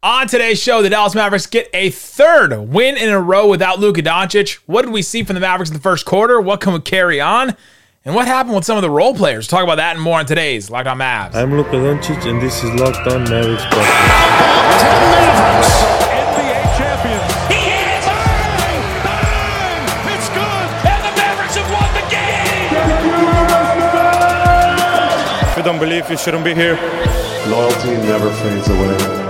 On today's show, the Dallas Mavericks get a third win in a row without Luka Doncic. What did we see from the Mavericks in the first quarter? What can we carry on? And what happened with some of the role players? Talk about that and more on today's Locked On Mavs. I'm Luka Doncic, and this is Locked On Mavericks podcast. NBA champions. He hits! Bang! Bang! It's good! And the Mavericks have won the game! If you don't believe, you shouldn't be here. Loyalty never fades away.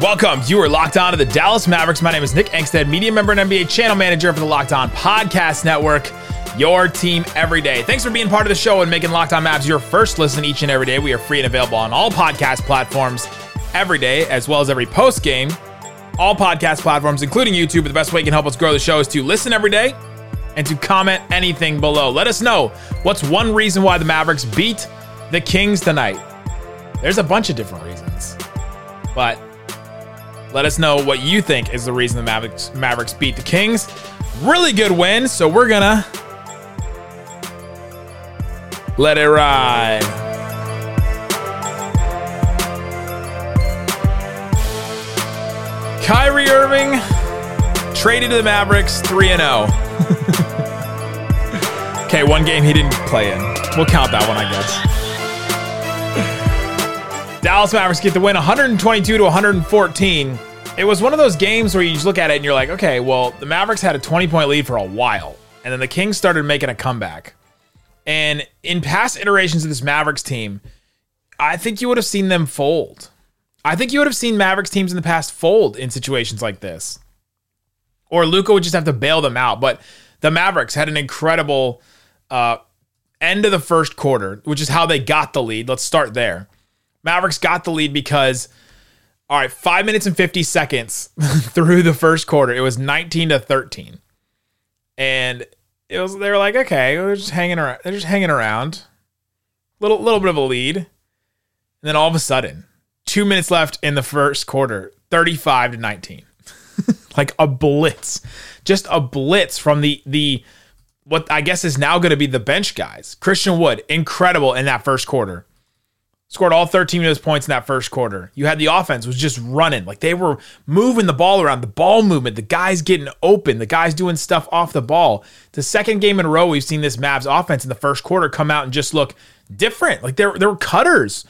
Welcome. You are locked on to the Dallas Mavericks. My name is Nick Angstadt, media member and NBA channel manager for the Locked On Podcast Network. Your team every day. Thanks for being part of the show and making Locked On Mavs your first listen each and every day. We are free and available on all podcast platforms every day, as well as every post game. All podcast platforms, including YouTube. But the best way you can help us grow the show is to listen every day and to comment anything below. Let us know what's one reason why the Mavericks beat the Kings tonight. There's a bunch of different reasons, but let us know what you think is the reason the Mavericks, Mavericks beat the Kings. Really good win, so we're gonna let it ride. Kyrie Irving traded to the Mavericks 3 0. okay, one game he didn't play in. We'll count that one, I guess. Dallas Mavericks get the win 122 to 114. It was one of those games where you just look at it and you're like, okay, well, the Mavericks had a 20 point lead for a while, and then the Kings started making a comeback. And in past iterations of this Mavericks team, I think you would have seen them fold. I think you would have seen Mavericks teams in the past fold in situations like this. Or Luka would just have to bail them out. But the Mavericks had an incredible uh, end of the first quarter, which is how they got the lead. Let's start there. Mavericks got the lead because, all right, five minutes and 50 seconds through the first quarter, it was 19 to 13. And it was they were like, okay, they're just hanging around. They're just hanging around. Little little bit of a lead. And then all of a sudden, two minutes left in the first quarter, 35 to 19. like a blitz. Just a blitz from the the what I guess is now going to be the bench guys. Christian Wood, incredible in that first quarter. Scored all 13 of those points in that first quarter. You had the offense was just running. Like they were moving the ball around, the ball movement, the guys getting open, the guys doing stuff off the ball. The second game in a row we've seen this Mavs offense in the first quarter come out and just look different. Like there, there were cutters.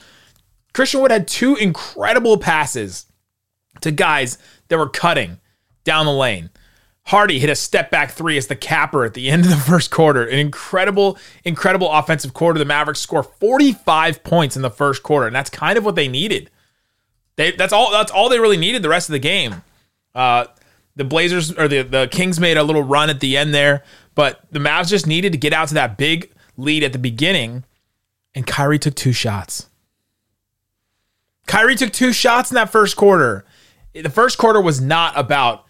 Christian Wood had two incredible passes to guys that were cutting down the lane. Hardy hit a step back three as the capper at the end of the first quarter. An incredible, incredible offensive quarter. The Mavericks score 45 points in the first quarter, and that's kind of what they needed. They, that's all. That's all they really needed the rest of the game. Uh, the Blazers or the the Kings made a little run at the end there, but the Mavs just needed to get out to that big lead at the beginning, and Kyrie took two shots. Kyrie took two shots in that first quarter. The first quarter was not about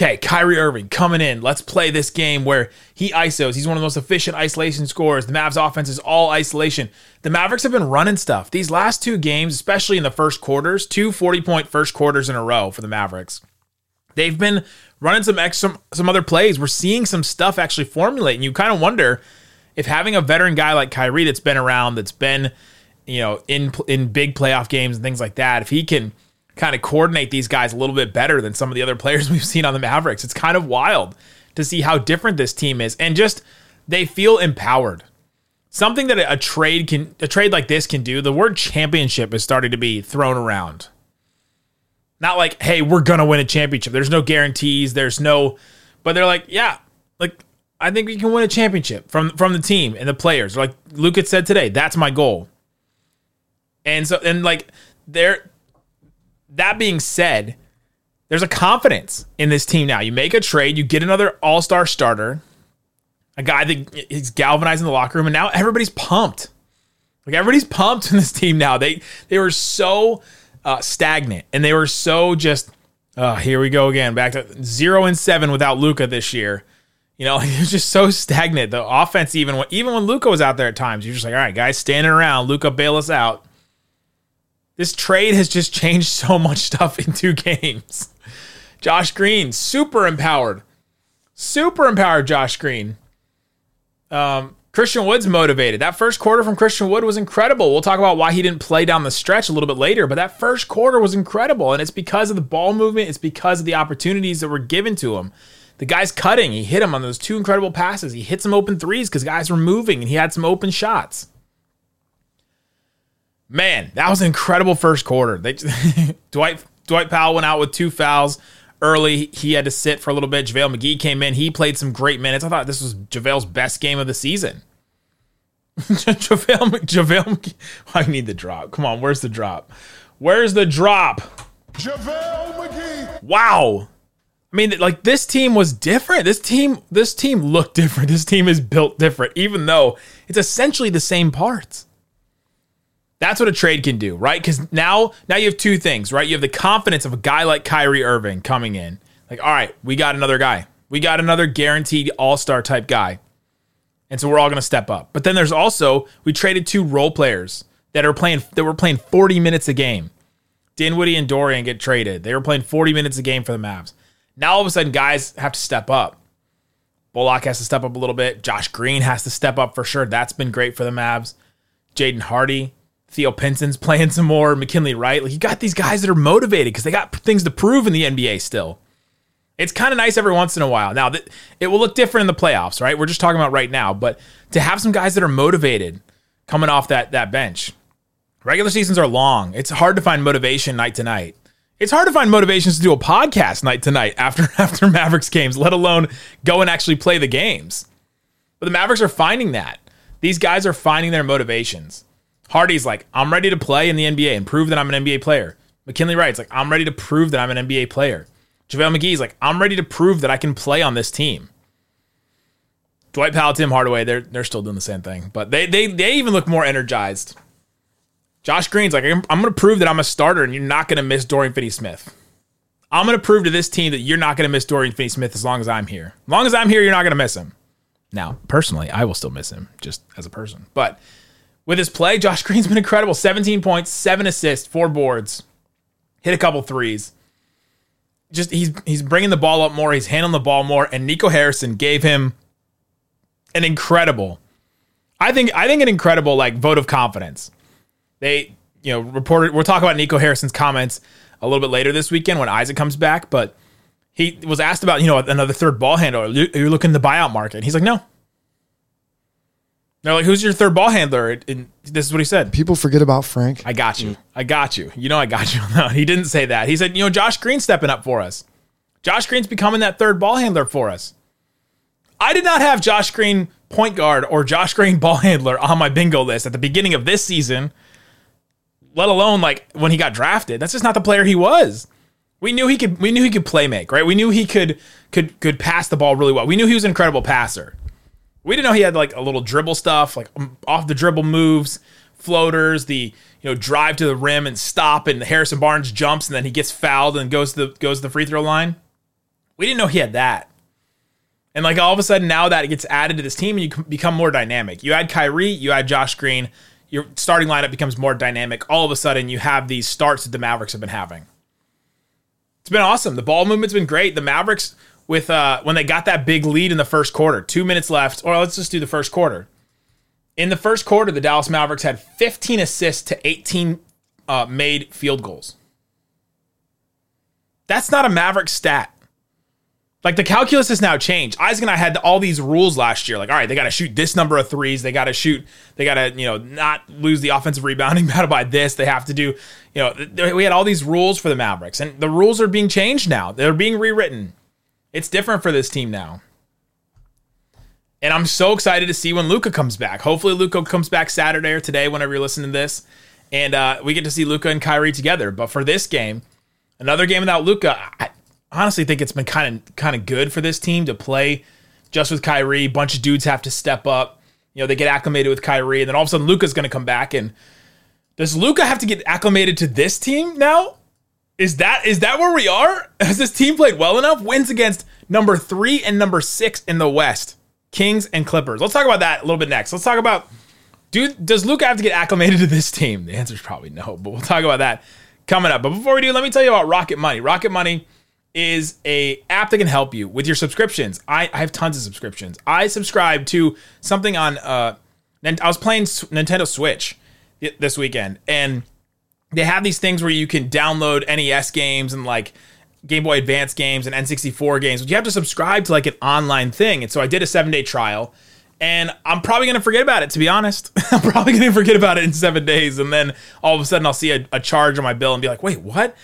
okay, Kyrie Irving coming in. Let's play this game where he ISOs. He's one of the most efficient isolation scorers. The Mavs offense is all isolation. The Mavericks have been running stuff. These last two games, especially in the first quarters, two 40 point first quarters in a row for the Mavericks. They've been running some some other plays. We're seeing some stuff actually formulate, and you kind of wonder if having a veteran guy like Kyrie that's been around, that's been you know in in big playoff games and things like that, if he can kind of coordinate these guys a little bit better than some of the other players we've seen on the Mavericks. It's kind of wild to see how different this team is and just they feel empowered. Something that a trade can a trade like this can do. The word championship is starting to be thrown around. Not like, "Hey, we're going to win a championship." There's no guarantees, there's no but they're like, "Yeah, like I think we can win a championship from from the team and the players." Like Luke had said today, that's my goal. And so and like they're that being said, there's a confidence in this team now. You make a trade, you get another all star starter, a guy that is galvanizing the locker room, and now everybody's pumped. Like everybody's pumped in this team now. They they were so uh, stagnant and they were so just. Uh, here we go again, back to zero and seven without Luka this year. You know, it was just so stagnant. The offense, even when even when Luka was out there at times, you're just like, all right, guys, standing around. Luka bail us out. This trade has just changed so much stuff in two games. Josh Green, super empowered. Super empowered Josh Green. Um, Christian Wood's motivated. That first quarter from Christian Wood was incredible. We'll talk about why he didn't play down the stretch a little bit later, but that first quarter was incredible. And it's because of the ball movement, it's because of the opportunities that were given to him. The guy's cutting. He hit him on those two incredible passes. He hit some open threes because guys were moving and he had some open shots. Man, that was an incredible first quarter. They, Dwight Dwight Powell went out with two fouls early. He had to sit for a little bit. JaVale McGee came in. He played some great minutes. I thought this was JaVale's best game of the season. JaVale, JaVale McGee. I need the drop. Come on, where's the drop? Where's the drop? JaVale McGee. Wow. I mean, like this team was different. This team, this team looked different. This team is built different, even though it's essentially the same parts. That's what a trade can do, right? Because now, now you have two things, right? You have the confidence of a guy like Kyrie Irving coming in, like, all right, we got another guy, we got another guaranteed All Star type guy, and so we're all going to step up. But then there's also we traded two role players that are playing that were playing 40 minutes a game. Dinwiddie and Dorian get traded. They were playing 40 minutes a game for the Mavs. Now all of a sudden, guys have to step up. Bullock has to step up a little bit. Josh Green has to step up for sure. That's been great for the Mavs. Jaden Hardy, Theo Pinson's playing some more. McKinley Wright. Like you got these guys that are motivated because they got things to prove in the NBA still. It's kind of nice every once in a while. Now that it will look different in the playoffs, right? We're just talking about right now, but to have some guys that are motivated coming off that that bench. Regular seasons are long. It's hard to find motivation night to night. It's hard to find motivations to do a podcast night to night after after Mavericks games, let alone go and actually play the games. But the Mavericks are finding that. These guys are finding their motivations. Hardy's like, I'm ready to play in the NBA and prove that I'm an NBA player. McKinley Wright's like, I'm ready to prove that I'm an NBA player. JaVale McGee's like, I'm ready to prove that I can play on this team. Dwight Powell, Tim Hardaway, they're they're still doing the same thing, but they they they even look more energized. Josh Green's like, I'm, I'm going to prove that I'm a starter and you're not going to miss Dorian Finney-Smith. I'm going to prove to this team that you're not going to miss Dorian Finney-Smith as long as I'm here. As long as I'm here, you're not going to miss him. Now, personally, I will still miss him just as a person. But with his play, Josh Green's been incredible. 17 points, seven assists, four boards, hit a couple threes. Just he's he's bringing the ball up more. He's handling the ball more. And Nico Harrison gave him an incredible, I think I think an incredible like vote of confidence. They you know reported. We'll talk about Nico Harrison's comments a little bit later this weekend when Isaac comes back, but. He was asked about, you know, another third ball handler. You're looking in the buyout market. He's like, no, they're like, "Who's your third ball handler?" And this is what he said. People forget about Frank. I got you. I got you. You know, I got you. No, he didn't say that. He said, "You know, Josh Green's stepping up for us. Josh Green's becoming that third ball handler for us." I did not have Josh Green point guard or Josh Green ball handler on my bingo list at the beginning of this season. Let alone like when he got drafted. That's just not the player he was. We knew he could. We knew he could play make. Right. We knew he could could could pass the ball really well. We knew he was an incredible passer. We didn't know he had like a little dribble stuff, like um, off the dribble moves, floaters, the you know drive to the rim and stop, and Harrison Barnes jumps and then he gets fouled and goes to the goes to the free throw line. We didn't know he had that. And like all of a sudden now that it gets added to this team and you become more dynamic. You add Kyrie, you add Josh Green, your starting lineup becomes more dynamic. All of a sudden you have these starts that the Mavericks have been having. It's been awesome. The ball movement's been great. The Mavericks with uh, when they got that big lead in the first quarter, two minutes left, or let's just do the first quarter. In the first quarter, the Dallas Mavericks had 15 assists to 18 uh, made field goals. That's not a Maverick stat. Like the calculus has now changed. Isaac and I had all these rules last year. Like, all right, they got to shoot this number of threes. They got to shoot. They got to, you know, not lose the offensive rebounding battle by this. They have to do, you know, we had all these rules for the Mavericks, and the rules are being changed now. They're being rewritten. It's different for this team now. And I'm so excited to see when Luka comes back. Hopefully, Luka comes back Saturday or today, whenever you're listening to this, and uh, we get to see Luka and Kyrie together. But for this game, another game without Luka, I honestly think it's been kind of kind of good for this team to play just with Kyrie. Bunch of dudes have to step up. You know, they get acclimated with Kyrie, and then all of a sudden Luka's going to come back. And does Luka have to get acclimated to this team now? Is that is that where we are? Has this team played well enough? Wins against number three and number six in the West, Kings and Clippers. Let's talk about that a little bit next. Let's talk about do does Luka have to get acclimated to this team? The answer is probably no, but we'll talk about that coming up. But before we do, let me tell you about Rocket Money. Rocket Money is a app that can help you with your subscriptions. I, I have tons of subscriptions. I subscribe to something on uh I was playing Nintendo Switch this weekend and they have these things where you can download NES games and like Game Boy Advance games and N64 games, but you have to subscribe to like an online thing. And so I did a 7-day trial and I'm probably going to forget about it to be honest. I'm probably going to forget about it in 7 days and then all of a sudden I'll see a, a charge on my bill and be like, "Wait, what?"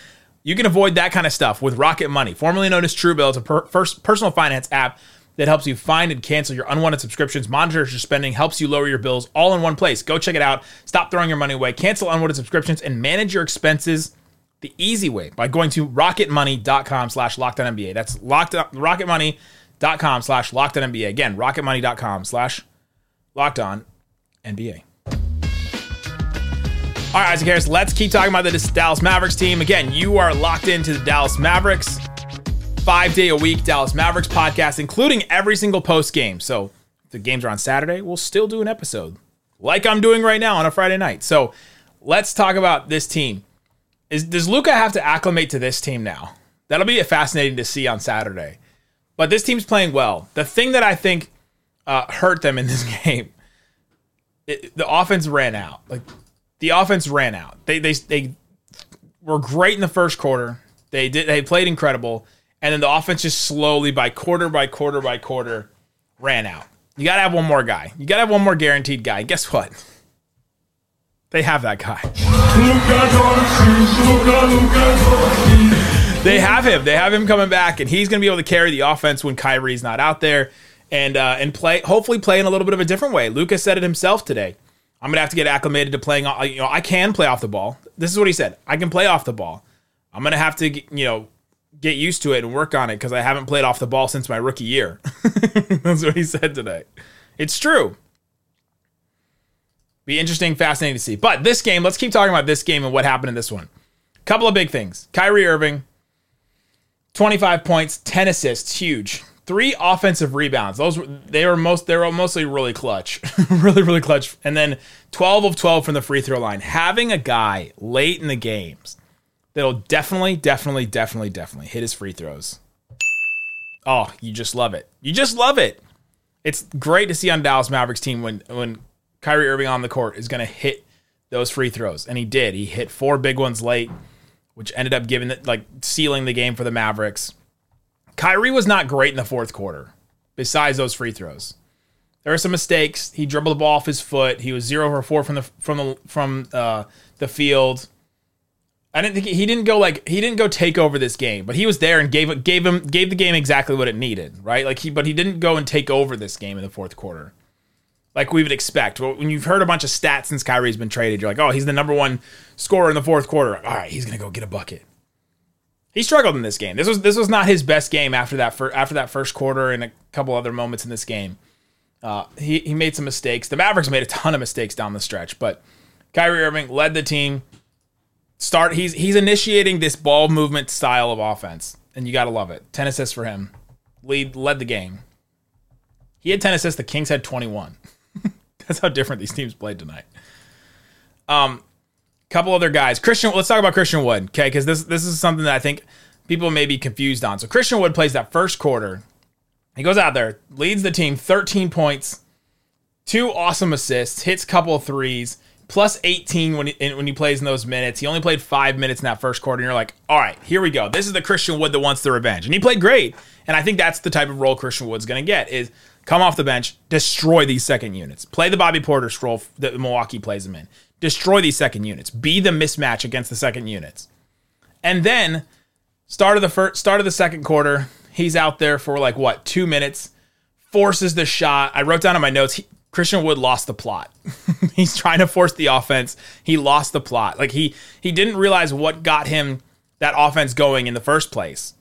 You can avoid that kind of stuff with Rocket Money, formerly known as Truebill. It's a per- first personal finance app that helps you find and cancel your unwanted subscriptions, monitors your spending, helps you lower your bills all in one place. Go check it out. Stop throwing your money away, cancel unwanted subscriptions, and manage your expenses the easy way by going to rocketmoney.com slash NBA. That's locked up, rocketmoney.com slash NBA. Again, rocketmoney.com slash NBA. All right, Isaac Harris, let's keep talking about the Dallas Mavericks team. Again, you are locked into the Dallas Mavericks, five day a week Dallas Mavericks podcast, including every single post game. So the games are on Saturday, we'll still do an episode like I'm doing right now on a Friday night. So let's talk about this team. Is, does Luka have to acclimate to this team now? That'll be fascinating to see on Saturday. But this team's playing well. The thing that I think uh, hurt them in this game, it, the offense ran out. Like the offense ran out. They they they were great in the first quarter. They did they played incredible, and then the offense just slowly by quarter by quarter by quarter ran out. You gotta have one more guy. You gotta have one more guaranteed guy. Guess what? They have that guy. they have him. They have him coming back, and he's going to be able to carry the offense when Kyrie's not out there, and uh, and play. Hopefully, play in a little bit of a different way. Luka's said it himself today. I'm gonna have to get acclimated to playing. You know, I can play off the ball. This is what he said. I can play off the ball. I'm gonna have to, you know, get used to it and work on it because I haven't played off the ball since my rookie year. That's what he said today. It's true. Be interesting, fascinating to see. But this game, let's keep talking about this game and what happened in this one. Couple of big things. Kyrie Irving, 25 points, 10 assists, huge. Three offensive rebounds. Those were, they were most they were mostly really clutch. really, really clutch. And then 12 of 12 from the free throw line. Having a guy late in the games that'll definitely, definitely, definitely, definitely hit his free throws. Oh, you just love it. You just love it. It's great to see on Dallas Mavericks team when when Kyrie Irving on the court is going to hit those free throws, and he did. He hit four big ones late, which ended up giving it like sealing the game for the Mavericks. Kyrie was not great in the fourth quarter. Besides those free throws, there were some mistakes. He dribbled the ball off his foot. He was zero for four from the from the from uh, the field. I didn't think he, he didn't go like he didn't go take over this game, but he was there and gave gave him gave the game exactly what it needed, right? Like he, but he didn't go and take over this game in the fourth quarter like we would expect. When you've heard a bunch of stats since Kyrie's been traded, you're like, oh, he's the number one scorer in the fourth quarter. All right, he's gonna go get a bucket. He struggled in this game. This was this was not his best game after that for, after that first quarter and a couple other moments in this game. Uh, he he made some mistakes. The Mavericks made a ton of mistakes down the stretch, but Kyrie Irving led the team. Start he's he's initiating this ball movement style of offense, and you gotta love it. Ten assists for him. Lead led the game. He had ten assists. The Kings had twenty one. That's how different these teams played tonight. Um, couple other guys. Christian, let's talk about Christian Wood, okay? Because this this is something that I think people may be confused on. So Christian Wood plays that first quarter. He goes out there, leads the team, 13 points, two awesome assists, hits couple of threes, plus 18 when he, when he plays in those minutes. He only played five minutes in that first quarter, and you're like, all right, here we go. This is the Christian Wood that wants the revenge, and he played great. And I think that's the type of role Christian Wood's going to get is come off the bench, destroy these second units. Play the Bobby Portis role that Milwaukee plays them in. Destroy these second units. Be the mismatch against the second units. And then start of the first start of the second quarter, he's out there for like what, 2 minutes, forces the shot. I wrote down in my notes, he, Christian Wood lost the plot. he's trying to force the offense. He lost the plot. Like he he didn't realize what got him that offense going in the first place.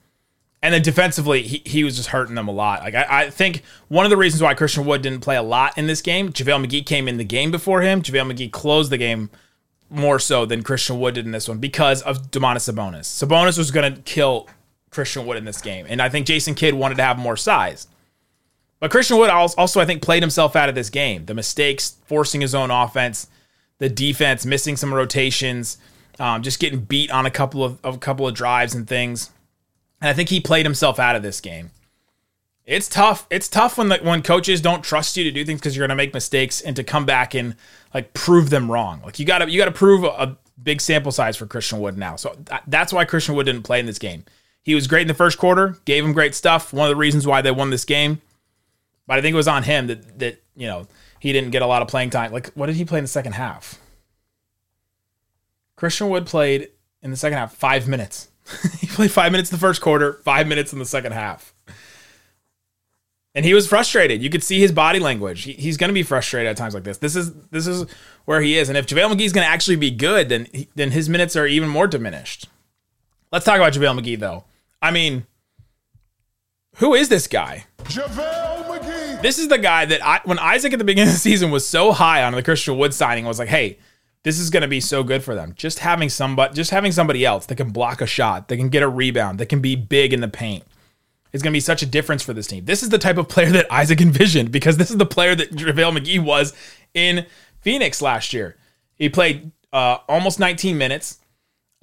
And then defensively, he, he was just hurting them a lot. Like I, I think one of the reasons why Christian Wood didn't play a lot in this game, JaVale McGee came in the game before him. JaVale McGee closed the game more so than Christian Wood did in this one because of Domantas Sabonis. Sabonis was going to kill Christian Wood in this game, and I think Jason Kidd wanted to have more size. But Christian Wood also, I think, played himself out of this game. The mistakes, forcing his own offense, the defense, missing some rotations, um, just getting beat on a couple of a couple of drives and things And I think he played himself out of this game. It's tough. It's tough when the, when coaches don't trust you to do things because you're going to make mistakes and to come back and like prove them wrong. Like you got to you got to prove a, a, big sample size for Christian Wood now. So th- that's why Christian Wood didn't play in this game. He was great in the first quarter, gave him great stuff. One of the reasons why they won this game. But I think it was on him that that you know he didn't get a lot of playing time. Like what did he play in the second half? Christian Wood played in the second half five minutes. he played five minutes in the first quarter, five minutes in the second half. And he was frustrated. You could see his body language. He, he's going to be frustrated at times like this. This is this is where he is. And if JaVale McGee's going to actually be good, then he, then his minutes are even more diminished. Let's talk about JaVale McGee though. I mean, who is this guy? JaVale. This is the guy that I, when Isaac at the beginning of the season was so high on the Christian Wood signing, was like, hey, this is going to be so good for them. Just having somebody, just having somebody else that can block a shot, that can get a rebound, that can be big in the paint is going to be such a difference for this team. This is the type of player that Isaac envisioned because this is the player that JaVale McGee was in Phoenix last year. He played uh, almost 19 minutes,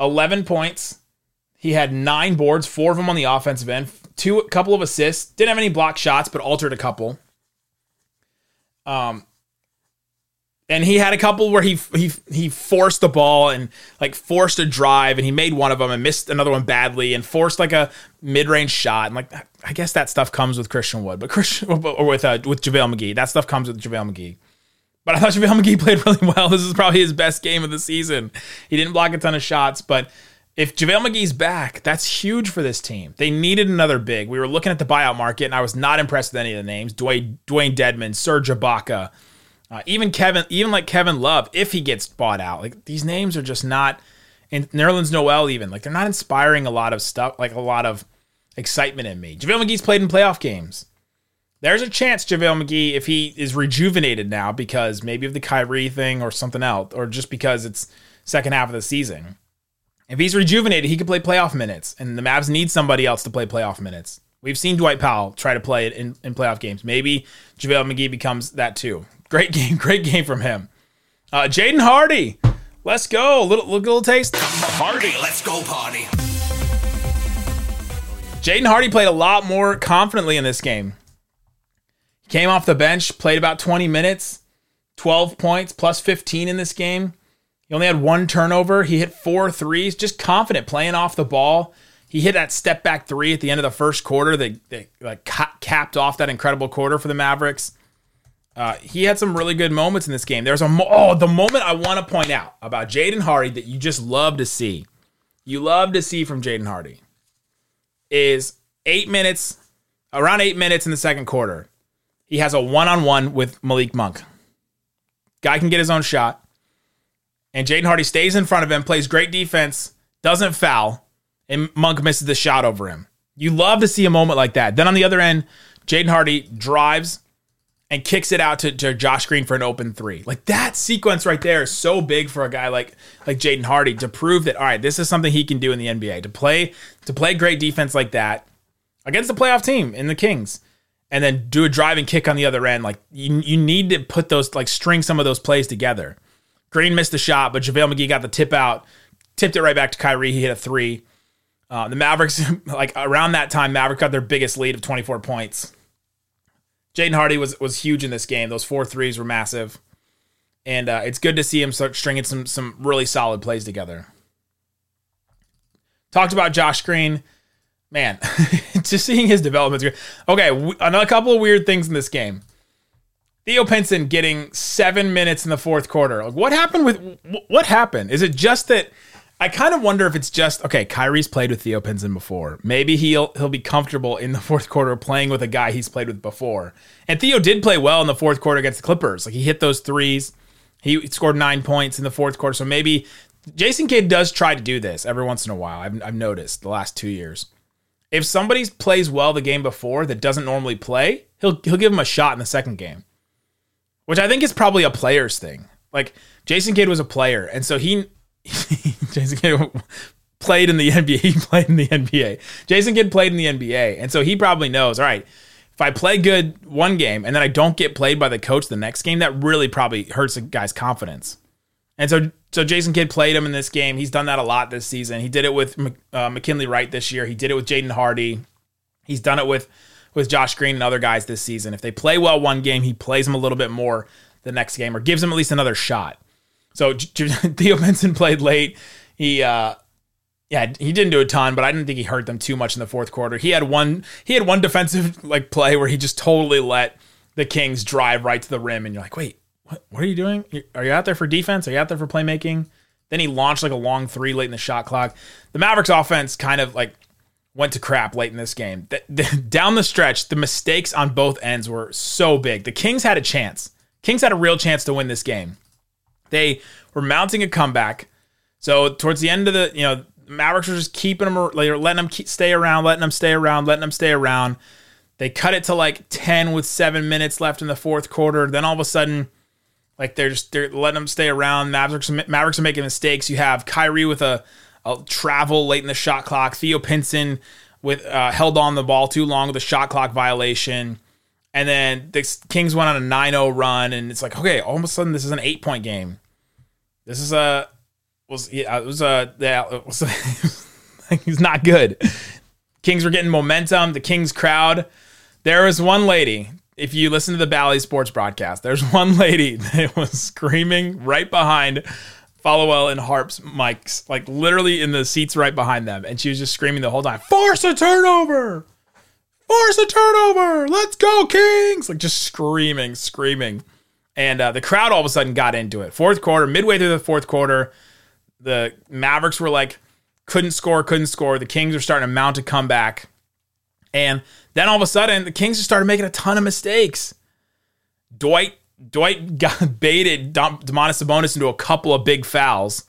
11 points. He had nine boards, four of them on the offensive end, two, couple of assists. Didn't have any block shots, but altered a couple. Um, and he had a couple where he he he forced the ball and like forced a drive and he made one of them and missed another one badly and forced like a mid-range shot. And like I guess that stuff comes with Christian Wood but Christian or with uh, with JaVale McGee. That stuff comes with JaVale McGee. But I thought JaVale McGee played really well. This is probably his best game of the season. He didn't block a ton of shots but if JaVale McGee's back, that's huge for this team. They needed another big. We were looking at the buyout market, and I was not impressed with any of the names. Dwayne, Dewayne Dedmon, Serge Ibaka, uh, even Kevin, even like Kevin Love, if he gets bought out, like these names are just not. And Nerlens Noel, even like they're not inspiring a lot of stuff, like a lot of excitement in me. JaVale McGee's played in playoff games. There's a chance JaVale McGee, if he is rejuvenated now because maybe of the Kyrie thing or something else, or just because it's second half of the season, if he's rejuvenated, he could play playoff minutes, and the Mavs need somebody else to play playoff minutes. We've seen Dwight Powell try to play it in, in playoff games. Maybe JaVale McGee becomes that too. Great game, great game from him. Uh, Jaden Hardy, let's go. Little, little, little taste. Hardy, let's go party. Jaden Hardy played a lot more confidently in this game. He came off the bench, played about 20 minutes, 12 points, plus 15 in this game. He only had one turnover. He hit four threes, just confident playing off the ball. He hit that step back three at the end of the first quarter that, that like capped off that incredible quarter for the Mavericks. Uh, he had some really good moments in this game. There's a mo- oh the moment I want to point out about Jaden Hardy that you just love to see, you love to see from Jaden Hardy, is eight minutes, around eight minutes in the second quarter. He has a one on one with Malik Monk. Guy can get his own shot, and Jaden Hardy stays in front of him, plays great defense, doesn't foul, and Monk misses the shot over him. You love to see a moment like that. Then on the other end, Jaden Hardy drives and kicks it out to, to Josh Green for an open three. Like that sequence right there is so big for a guy like like Jaden Hardy to prove that all right, this is something he can do in the NBA. To play to play great defense like that against the playoff team in the Kings, and then do a driving kick on the other end. Like you, you need to put those like string some of those plays together. Green missed the shot, but JaVale McGee got the tip out, tipped it right back to Kyrie. He hit a three. Uh, the Mavericks, like around that time, Maverick got their biggest lead of 24 points. Jaden Hardy was was huge in this game. Those four threes were massive, and uh, it's good to see him start stringing some some really solid plays together. Talked about Josh Green, man, just seeing his development. Okay, another couple of weird things in this game. Theo Pinson getting seven minutes in the fourth quarter. Like, what happened with what happened? Is it just that? I kind of wonder if it's just okay. Kyrie's played with Theo Pinson before. Maybe he'll he'll be comfortable in the fourth quarter playing with a guy he's played with before. And Theo did play well in the fourth quarter against the Clippers. Like he hit those threes. He scored nine points in the fourth quarter. So maybe Jason Kidd does try to do this every once in a while. I've, I've noticed the last two years. If somebody plays well the game before that doesn't normally play, he'll he'll give him a shot in the second game, which I think is probably a player's thing. Like Jason Kidd was a player, and so he Jason Kidd played in the NBA. He played in the NBA. Jason Kidd played in the NBA. And so he probably knows, all right, if I play good one game and then I don't get played by the coach the next game, that really probably hurts a guy's confidence. And so so Jason Kidd played him in this game. He's done that a lot this season. He did it with uh, McKinley Wright this year. He did it with Jaden Hardy. He's done it with with Josh Green and other guys this season. If they play well one game, he plays them a little bit more the next game or gives them at least another shot. So Theo Pinson played late. He uh yeah, he didn't do a ton, but I didn't think he hurt them too much in the fourth quarter. He had one he had one defensive like play where he just totally let the Kings drive right to the rim and you're like, "Wait, what, what are you doing? Are you out there for defense? Are you out there for playmaking?" Then he launched like a long 3 late in the shot clock. The Mavericks offense kind of like went to crap late in this game. The, the, down the stretch, the mistakes on both ends were so big. The Kings had a chance. Kings had a real chance to win this game. They were mounting a comeback. So towards the end of the, you know, Mavericks were just keeping them, like, letting them keep, stay around, letting them stay around, letting them stay around. They cut it to like 10 with seven minutes left in the fourth quarter. Then all of a sudden, like they're just they're letting them stay around. Mavericks Mavericks are making mistakes. You have Kyrie with a, a travel late in the shot clock. Theo Pinson with uh, held on the ball too long with a shot clock violation. And then the Kings went on a 9-0 run, and it's like, okay, all of a sudden this is an eight point game. This is a was yeah, it was a yeah, it was, he's not good. Kings were getting momentum. The Kings crowd. There was one lady. If you listen to the Bally Sports broadcast, there's one lady that was screaming right behind Followill and Harp's mics, like literally in the seats right behind them, and she was just screaming the whole time, "Force a turnover! Force a turnover! Let's go, Kings!" Like just screaming, screaming. And uh, the crowd all of a sudden got into it. Fourth quarter, midway through the fourth quarter, the Mavericks were like, couldn't score, couldn't score. The Kings are starting to mount a comeback. And then all of a sudden, the Kings just started making a ton of mistakes. Dwight Dwight got baited Domantas Sabonis into a couple of big fouls,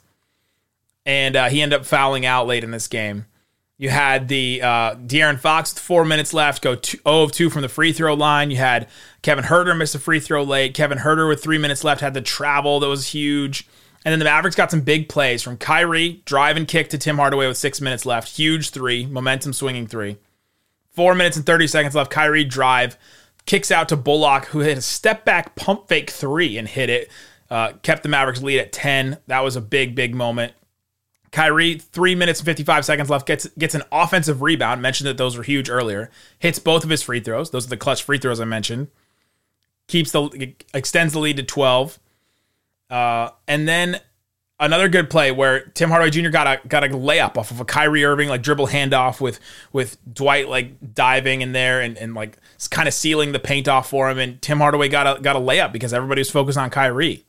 and uh, he ended up fouling out late in this game. You had the uh, De'Aaron Fox with four minutes left, go two, 0 of 2 from the free throw line. You had Kevin Huerter miss a free throw late. Kevin Huerter with three minutes left had the travel that was huge. And then the Mavericks got some big plays from Kyrie, drive and kick to Tim Hardaway with six minutes left. Huge three, momentum swinging three. Four minutes and 30 seconds left. Kyrie drive, kicks out to Bullock, who hit a step back pump fake three and hit it. Uh, kept the Mavericks lead at 10. That was a big, big moment. Kyrie, three minutes and 55 seconds left, gets gets an offensive rebound. Mentioned that those were huge earlier. Hits both of his free throws. Those are the clutch free throws I mentioned. Keeps the extends the lead to 12. Uh, and then another good play where Tim Hardaway Jr. got a got a layup off of a Kyrie Irving like dribble handoff with with Dwight like diving in there and, and like kind of sealing the paint off for him, and Tim Hardaway got a got a layup because everybody was focused on Kyrie.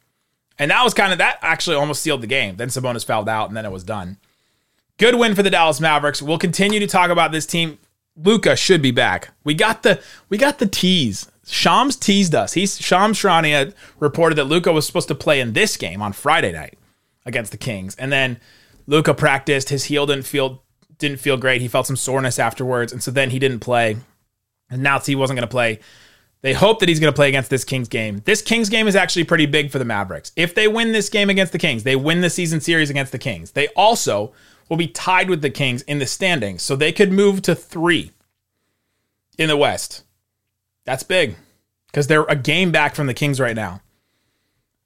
And that was kind of that actually almost sealed the game. Then Sabonis fouled out, and then it was done. Good win for the Dallas Mavericks. We'll continue to talk about this team. Luka should be back. We got the we got the tease. Shams teased us. He's Shams Charania reported that Luka was supposed to play in this game on Friday night against the Kings, and then Luka practiced. His heel didn't feel didn't feel great. He felt some soreness afterwards, and so then he didn't play. And now he wasn't going to play. They hope that he's going to play against this Kings game. This Kings game is actually pretty big for the Mavericks. If they win this game against the Kings, they win the season series against the Kings. They also will be tied with the Kings in the standings, so they could move to three in the West. That's big because they're a game back from the Kings right now.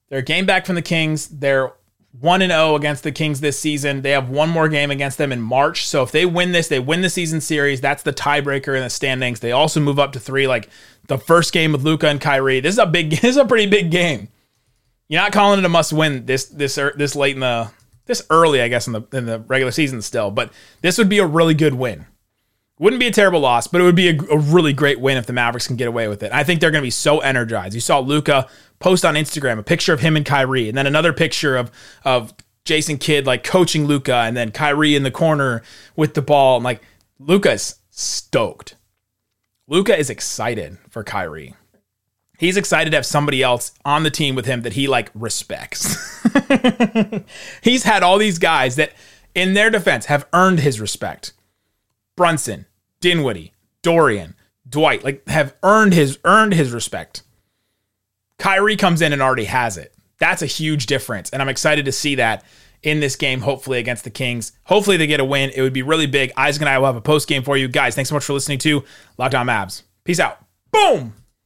They're a game back from the Kings. They're 1 and 0 against the Kings this season. They have one more game against them in March. So if they win this, they win the season series. That's the tiebreaker in the standings. They also move up to 3 like the first game with Luka and Kyrie. This is a big this is a pretty big game. You're not calling it a must win this this this late in the this early, I guess in the in the regular season still, but this would be a really good win. Wouldn't be a terrible loss, but it would be a, a really great win if the Mavericks can get away with it. I think they're going to be so energized. You saw Luka post on Instagram a picture of him and Kyrie, and then another picture of of Jason Kidd like coaching Luka, and then Kyrie in the corner with the ball. Like, Luka's stoked. Luka is excited for Kyrie. He's excited to have somebody else on the team with him that he like respects. He's had all these guys that, in their defense, have earned his respect. Brunson, Dinwiddie, Dorian, Dwight, like have earned his earned his respect. Kyrie comes in and already has it. That's a huge difference. And I'm excited to see that in this game, hopefully against the Kings. Hopefully they get a win. It would be really big. Isaac and I will have a post game for you. Guys, thanks so much for listening to Locked On Mavs. Peace out. Boom.